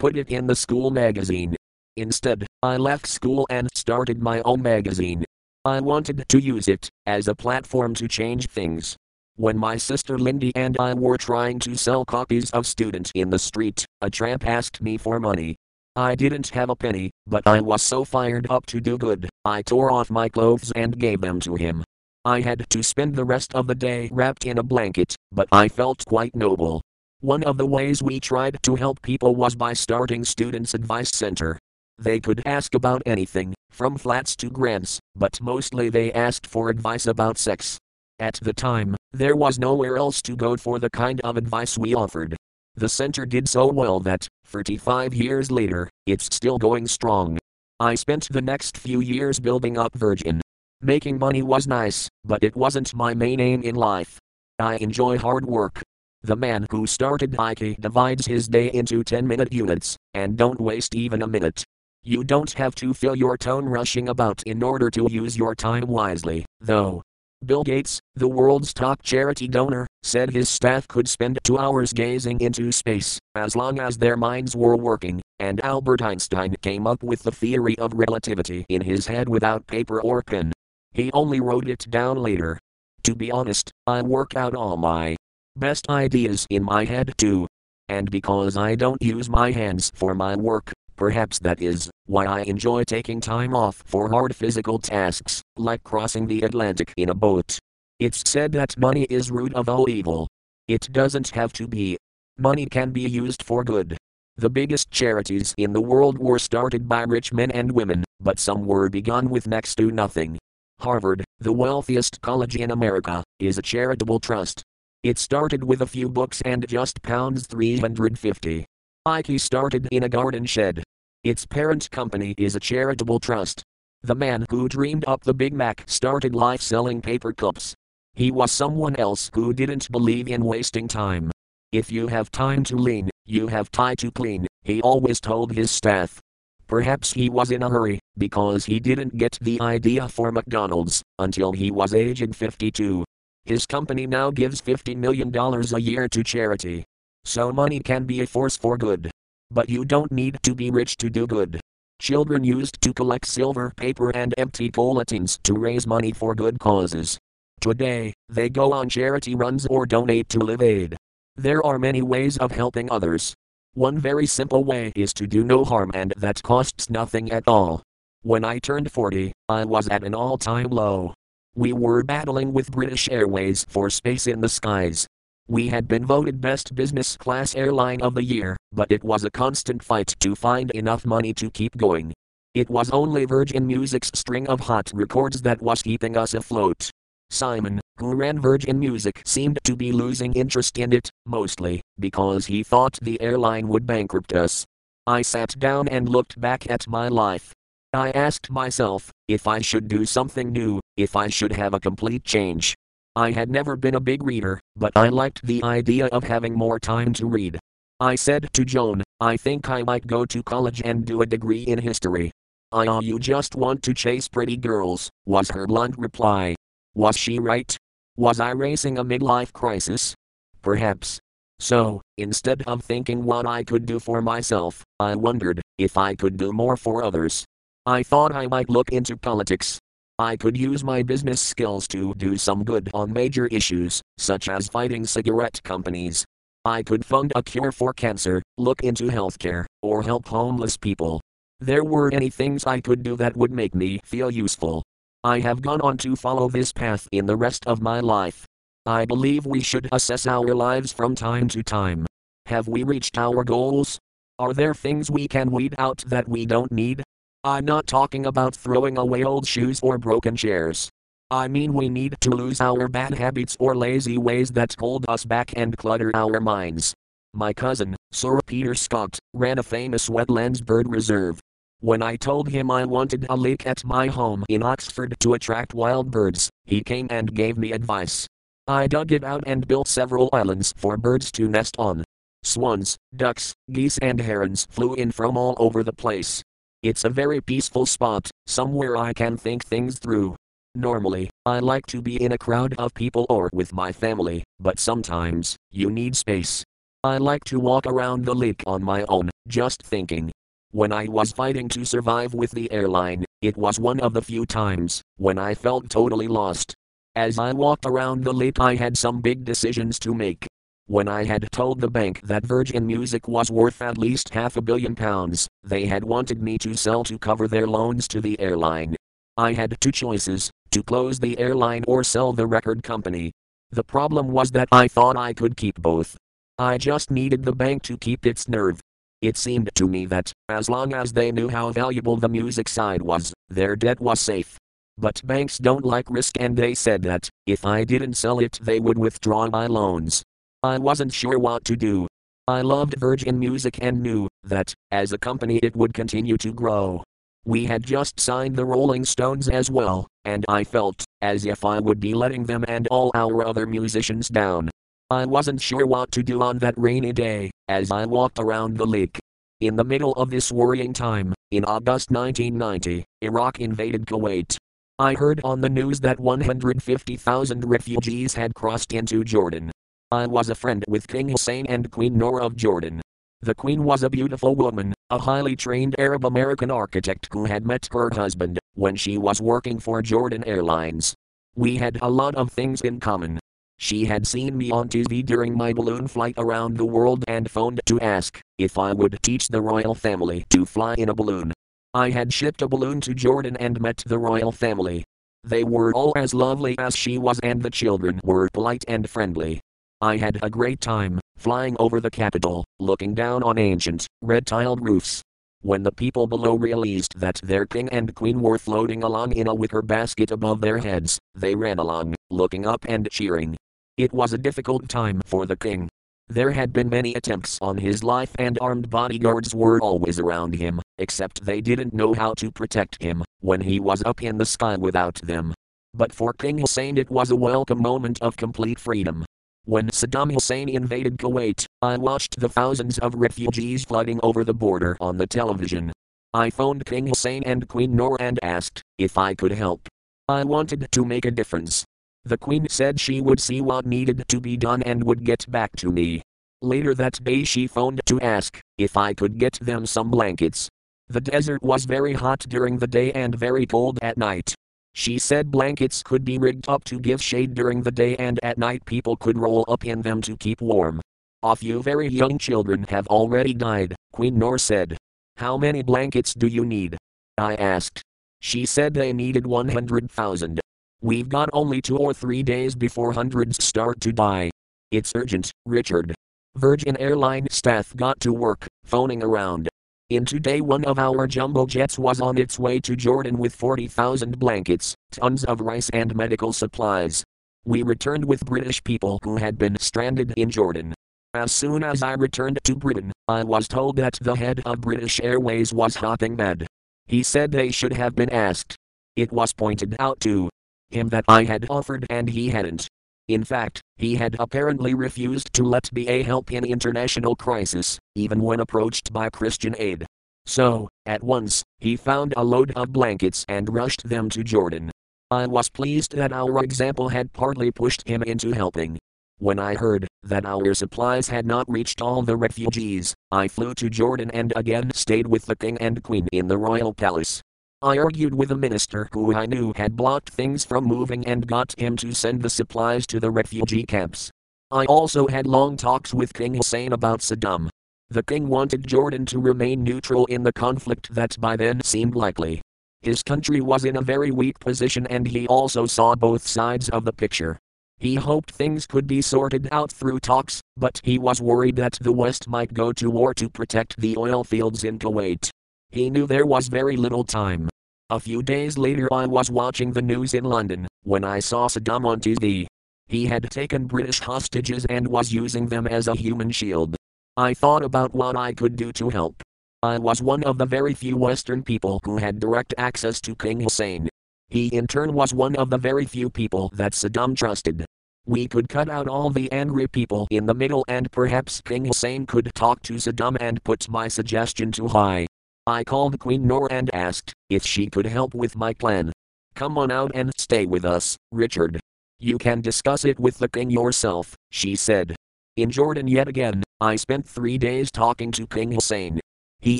Put it in the school magazine. Instead, I left school and started my own magazine. I wanted to use it as a platform to change things. When my sister Lindy and I were trying to sell copies of Student in the street, a tramp asked me for money. I didn't have a penny, but I was so fired up to do good, I tore off my clothes and gave them to him. I had to spend the rest of the day wrapped in a blanket, but I felt quite noble. One of the ways we tried to help people was by starting Students Advice Center. They could ask about anything, from flats to grants, but mostly they asked for advice about sex. At the time, there was nowhere else to go for the kind of advice we offered. The center did so well that, 35 years later, it's still going strong. I spent the next few years building up Virgin, Making money was nice, but it wasn't my main aim in life. I enjoy hard work. The man who started Nike divides his day into 10 minute units, and don't waste even a minute. You don't have to fill your tone rushing about in order to use your time wisely, though. Bill Gates, the world's top charity donor, said his staff could spend two hours gazing into space, as long as their minds were working, and Albert Einstein came up with the theory of relativity in his head without paper or pen. He only wrote it down later. To be honest, I work out all my best ideas in my head too. And because I don't use my hands for my work, perhaps that is why I enjoy taking time off for hard physical tasks, like crossing the Atlantic in a boat. It's said that money is root of all evil. It doesn't have to be. Money can be used for good. The biggest charities in the world were started by rich men and women, but some were begun with next to nothing. Harvard, the wealthiest college in America, is a charitable trust. It started with a few books and just pounds 350. IKEA started in a garden shed. Its parent company is a charitable trust. The man who dreamed up the Big Mac started life selling paper cups. He was someone else who didn't believe in wasting time. If you have time to lean, you have tie to clean, he always told his staff. Perhaps he was in a hurry, because he didn't get the idea for McDonald's until he was aged 52. His company now gives $50 million a year to charity. So money can be a force for good. But you don't need to be rich to do good. Children used to collect silver paper and empty bulletins to raise money for good causes. Today, they go on charity runs or donate to Live Aid. There are many ways of helping others. One very simple way is to do no harm and that costs nothing at all. When I turned 40, I was at an all time low. We were battling with British Airways for space in the skies. We had been voted best business class airline of the year, but it was a constant fight to find enough money to keep going. It was only Virgin Music's string of hot records that was keeping us afloat. Simon, who ran Virgin Music, seemed to be losing interest in it, mostly because he thought the airline would bankrupt us. I sat down and looked back at my life. I asked myself if I should do something new, if I should have a complete change. I had never been a big reader, but I liked the idea of having more time to read. I said to Joan, I think I might go to college and do a degree in history. Oh, you just want to chase pretty girls, was her blunt reply. Was she right? Was I racing a midlife crisis? Perhaps. So, instead of thinking what I could do for myself, I wondered if I could do more for others. I thought I might look into politics. I could use my business skills to do some good on major issues, such as fighting cigarette companies. I could fund a cure for cancer, look into healthcare, or help homeless people. There were any things I could do that would make me feel useful. I have gone on to follow this path in the rest of my life. I believe we should assess our lives from time to time. Have we reached our goals? Are there things we can weed out that we don't need? I'm not talking about throwing away old shoes or broken chairs. I mean, we need to lose our bad habits or lazy ways that hold us back and clutter our minds. My cousin, Sir Peter Scott, ran a famous wetlands bird reserve. When I told him I wanted a lake at my home in Oxford to attract wild birds, he came and gave me advice. I dug it out and built several islands for birds to nest on. Swans, ducks, geese, and herons flew in from all over the place. It's a very peaceful spot, somewhere I can think things through. Normally, I like to be in a crowd of people or with my family, but sometimes, you need space. I like to walk around the lake on my own, just thinking. When I was fighting to survive with the airline, it was one of the few times when I felt totally lost. As I walked around the lake, I had some big decisions to make. When I had told the bank that Virgin Music was worth at least half a billion pounds, they had wanted me to sell to cover their loans to the airline. I had two choices to close the airline or sell the record company. The problem was that I thought I could keep both. I just needed the bank to keep its nerve. It seemed to me that, as long as they knew how valuable the music side was, their debt was safe. But banks don't like risk, and they said that, if I didn't sell it, they would withdraw my loans. I wasn't sure what to do. I loved Virgin Music and knew that, as a company, it would continue to grow. We had just signed the Rolling Stones as well, and I felt as if I would be letting them and all our other musicians down. I wasn't sure what to do on that rainy day, as I walked around the lake. In the middle of this worrying time, in August 1990, Iraq invaded Kuwait. I heard on the news that 150,000 refugees had crossed into Jordan. I was a friend with King Hussein and Queen Noor of Jordan. The queen was a beautiful woman, a highly trained Arab American architect who had met her husband when she was working for Jordan Airlines. We had a lot of things in common. She had seen me on TV during my balloon flight around the world and phoned to ask if I would teach the royal family to fly in a balloon. I had shipped a balloon to Jordan and met the royal family. They were all as lovely as she was, and the children were polite and friendly. I had a great time, flying over the capital, looking down on ancient, red tiled roofs. When the people below realized that their king and queen were floating along in a wicker basket above their heads, they ran along, looking up and cheering. It was a difficult time for the king. There had been many attempts on his life, and armed bodyguards were always around him, except they didn't know how to protect him when he was up in the sky without them. But for King Hussein, it was a welcome moment of complete freedom. When Saddam Hussein invaded Kuwait, I watched the thousands of refugees flooding over the border on the television. I phoned King Hussein and Queen Noor and asked if I could help. I wanted to make a difference. The Queen said she would see what needed to be done and would get back to me. Later that day, she phoned to ask if I could get them some blankets. The desert was very hot during the day and very cold at night. She said blankets could be rigged up to give shade during the day and at night people could roll up in them to keep warm. A few very young children have already died, Queen Noor said. How many blankets do you need? I asked. She said they needed 100,000. We've got only two or three days before hundreds start to die. It's urgent, Richard. Virgin Airline staff got to work, phoning around. In today, one of our jumbo jets was on its way to Jordan with 40,000 blankets, tons of rice, and medical supplies. We returned with British people who had been stranded in Jordan. As soon as I returned to Britain, I was told that the head of British Airways was hopping mad. He said they should have been asked. It was pointed out to him that I had offered and he hadn't. In fact, he had apparently refused to let BA help in international crisis, even when approached by Christian aid. So, at once, he found a load of blankets and rushed them to Jordan. I was pleased that our example had partly pushed him into helping. When I heard that our supplies had not reached all the refugees, I flew to Jordan and again stayed with the king and queen in the royal palace. I argued with a minister who I knew had blocked things from moving and got him to send the supplies to the refugee camps. I also had long talks with King Hussein about Saddam. The king wanted Jordan to remain neutral in the conflict that by then seemed likely. His country was in a very weak position and he also saw both sides of the picture. He hoped things could be sorted out through talks, but he was worried that the West might go to war to protect the oil fields in Kuwait. He knew there was very little time. A few days later, I was watching the news in London when I saw Saddam on TV. He had taken British hostages and was using them as a human shield. I thought about what I could do to help. I was one of the very few Western people who had direct access to King Hussein. He in turn was one of the very few people that Saddam trusted. We could cut out all the angry people in the middle and perhaps King Hussein could talk to Saddam and put my suggestion to high. I called Queen Noor and asked if she could help with my plan. Come on out and stay with us, Richard. You can discuss it with the king yourself, she said. In Jordan yet again, I spent three days talking to King Hussein. He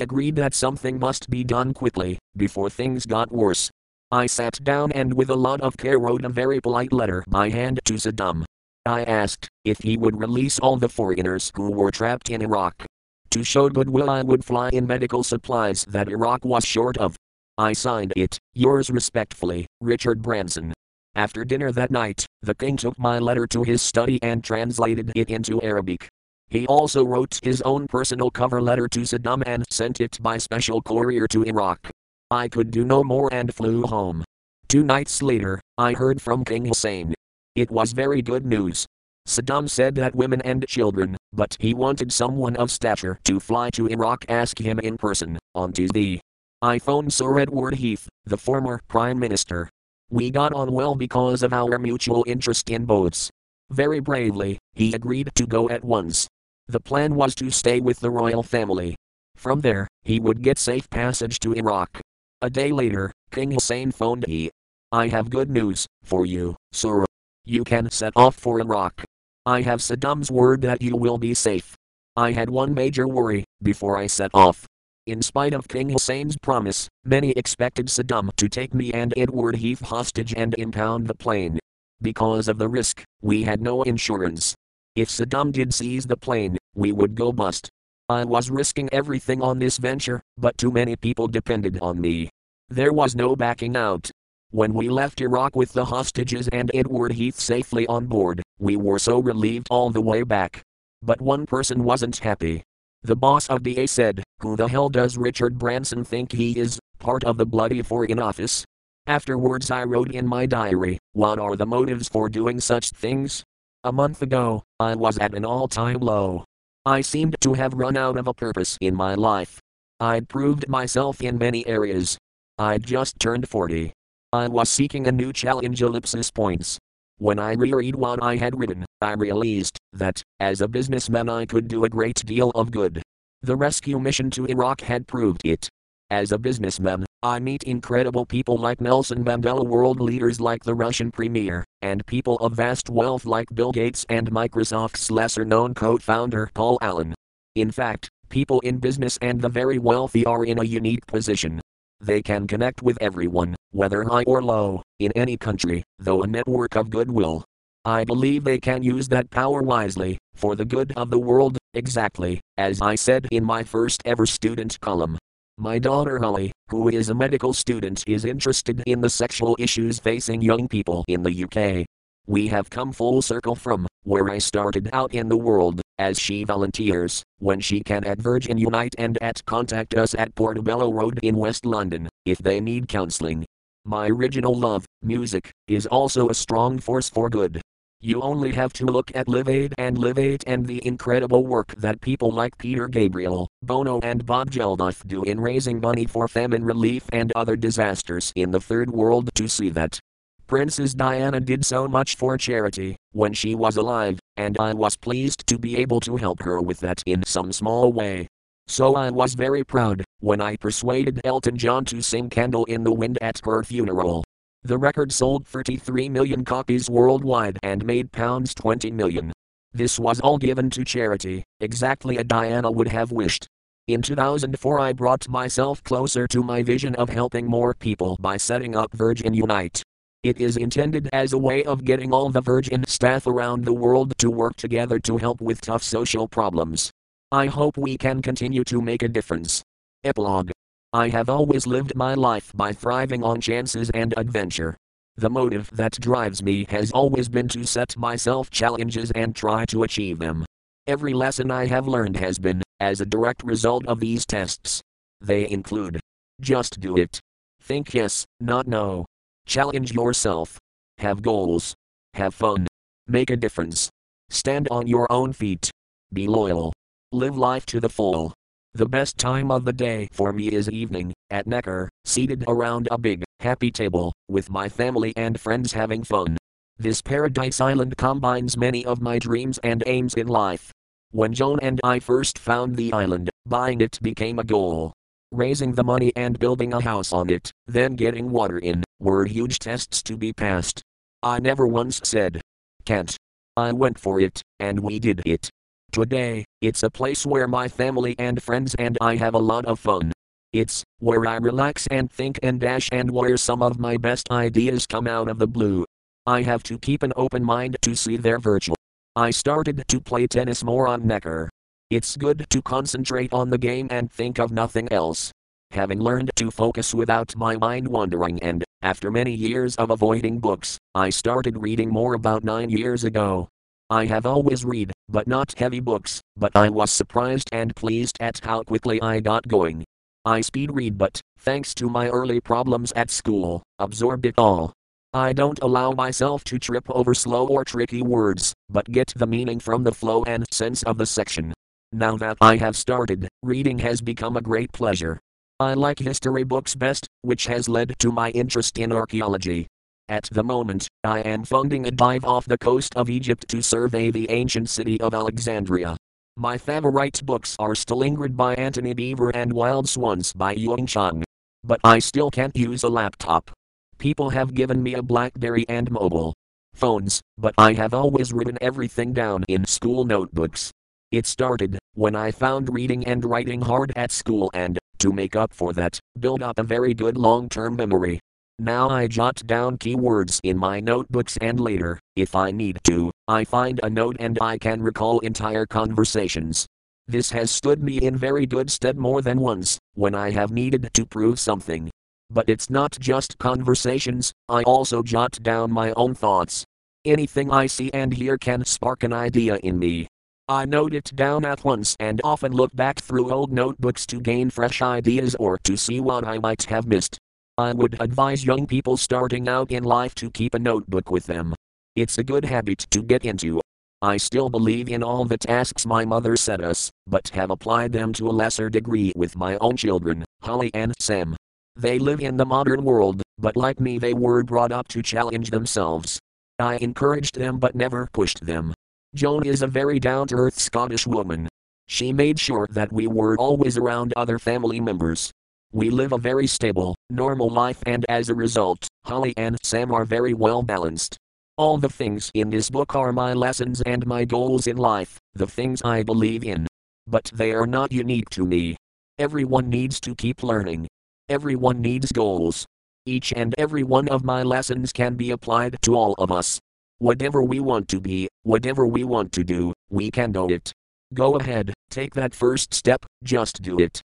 agreed that something must be done quickly, before things got worse. I sat down and with a lot of care wrote a very polite letter by hand to Saddam. I asked if he would release all the foreigners who were trapped in Iraq. To show goodwill, I would fly in medical supplies that Iraq was short of. I signed it, yours respectfully, Richard Branson. After dinner that night, the king took my letter to his study and translated it into Arabic. He also wrote his own personal cover letter to Saddam and sent it by special courier to Iraq. I could do no more and flew home. Two nights later, I heard from King Hussein. It was very good news. Saddam said that women and children, but he wanted someone of stature to fly to Iraq ask him in person, on Tuesday. I phoned Sir Edward Heath, the former Prime Minister. We got on well because of our mutual interest in boats. Very bravely, he agreed to go at once. The plan was to stay with the royal family. From there, he would get safe passage to Iraq. A day later, King Hussein phoned he. I have good news for you, sir. You can set off for Iraq. I have Saddam's word that you will be safe. I had one major worry before I set off. In spite of King Hussein's promise, many expected Saddam to take me and Edward Heath hostage and impound the plane. Because of the risk, we had no insurance. If Saddam did seize the plane, we would go bust. I was risking everything on this venture, but too many people depended on me. There was no backing out. When we left Iraq with the hostages and Edward Heath safely on board, we were so relieved all the way back. But one person wasn't happy. The boss of BA said, Who the hell does Richard Branson think he is, part of the bloody foreign office? Afterwards, I wrote in my diary, What are the motives for doing such things? A month ago, I was at an all time low. I seemed to have run out of a purpose in my life. I'd proved myself in many areas. I'd just turned 40. I was seeking a new challenge ellipsis points. When I reread what I had written, I realized that, as a businessman, I could do a great deal of good. The rescue mission to Iraq had proved it. As a businessman, I meet incredible people like Nelson Mandela, world leaders like the Russian premier, and people of vast wealth like Bill Gates and Microsoft's lesser known co founder Paul Allen. In fact, people in business and the very wealthy are in a unique position. They can connect with everyone, whether high or low, in any country, though a network of goodwill. I believe they can use that power wisely, for the good of the world, exactly, as I said in my first ever student column. My daughter Holly, who is a medical student, is interested in the sexual issues facing young people in the UK. We have come full circle from where I started out in the world. As she volunteers, when she can at Virgin Unite and at contact us at Portobello Road in West London, if they need counseling. My original love, music, is also a strong force for good. You only have to look at Live Aid and Live 8 and the incredible work that people like Peter Gabriel, Bono, and Bob Geldof do in raising money for famine relief and other disasters in the third world to see that. Princess Diana did so much for charity when she was alive, and I was pleased to be able to help her with that in some small way. So I was very proud when I persuaded Elton John to sing Candle in the Wind at her funeral. The record sold 33 million copies worldwide and made pounds 20 million. This was all given to charity, exactly as Diana would have wished. In 2004, I brought myself closer to my vision of helping more people by setting up Virgin Unite. It is intended as a way of getting all the Virgin staff around the world to work together to help with tough social problems. I hope we can continue to make a difference. Epilogue I have always lived my life by thriving on chances and adventure. The motive that drives me has always been to set myself challenges and try to achieve them. Every lesson I have learned has been as a direct result of these tests. They include just do it. Think yes, not no. Challenge yourself. Have goals. Have fun. Make a difference. Stand on your own feet. Be loyal. Live life to the full. The best time of the day for me is evening, at Necker, seated around a big, happy table, with my family and friends having fun. This paradise island combines many of my dreams and aims in life. When Joan and I first found the island, buying it became a goal. Raising the money and building a house on it, then getting water in, were huge tests to be passed. I never once said, can't. I went for it, and we did it. Today, it's a place where my family and friends and I have a lot of fun. It's where I relax and think and dash and where some of my best ideas come out of the blue. I have to keep an open mind to see their virtual. I started to play tennis more on Necker. It's good to concentrate on the game and think of nothing else. Having learned to focus without my mind wandering and, after many years of avoiding books, I started reading more about nine years ago. I have always read, but not heavy books, but I was surprised and pleased at how quickly I got going. I speed read, but, thanks to my early problems at school, absorbed it all. I don't allow myself to trip over slow or tricky words, but get the meaning from the flow and sense of the section. Now that I have started, reading has become a great pleasure. I like history books best, which has led to my interest in archaeology. At the moment, I am funding a dive off the coast of Egypt to survey the ancient city of Alexandria. My favorite books are Stalingrad by Antony Beevor and Wild Swans by Jung Chang. But I still can't use a laptop. People have given me a Blackberry and mobile phones, but I have always written everything down in school notebooks. It started when I found reading and writing hard at school and, to make up for that, build up a very good long term memory. Now I jot down keywords in my notebooks and later, if I need to, I find a note and I can recall entire conversations. This has stood me in very good stead more than once, when I have needed to prove something. But it's not just conversations, I also jot down my own thoughts. Anything I see and hear can spark an idea in me. I note it down at once and often look back through old notebooks to gain fresh ideas or to see what I might have missed. I would advise young people starting out in life to keep a notebook with them. It's a good habit to get into. I still believe in all the tasks my mother set us, but have applied them to a lesser degree with my own children, Holly and Sam. They live in the modern world, but like me, they were brought up to challenge themselves. I encouraged them but never pushed them. Joan is a very down to earth Scottish woman. She made sure that we were always around other family members, we live a very stable, normal life, and as a result, Holly and Sam are very well balanced. All the things in this book are my lessons and my goals in life, the things I believe in. But they are not unique to me. Everyone needs to keep learning. Everyone needs goals. Each and every one of my lessons can be applied to all of us. Whatever we want to be, whatever we want to do, we can do it. Go ahead, take that first step, just do it.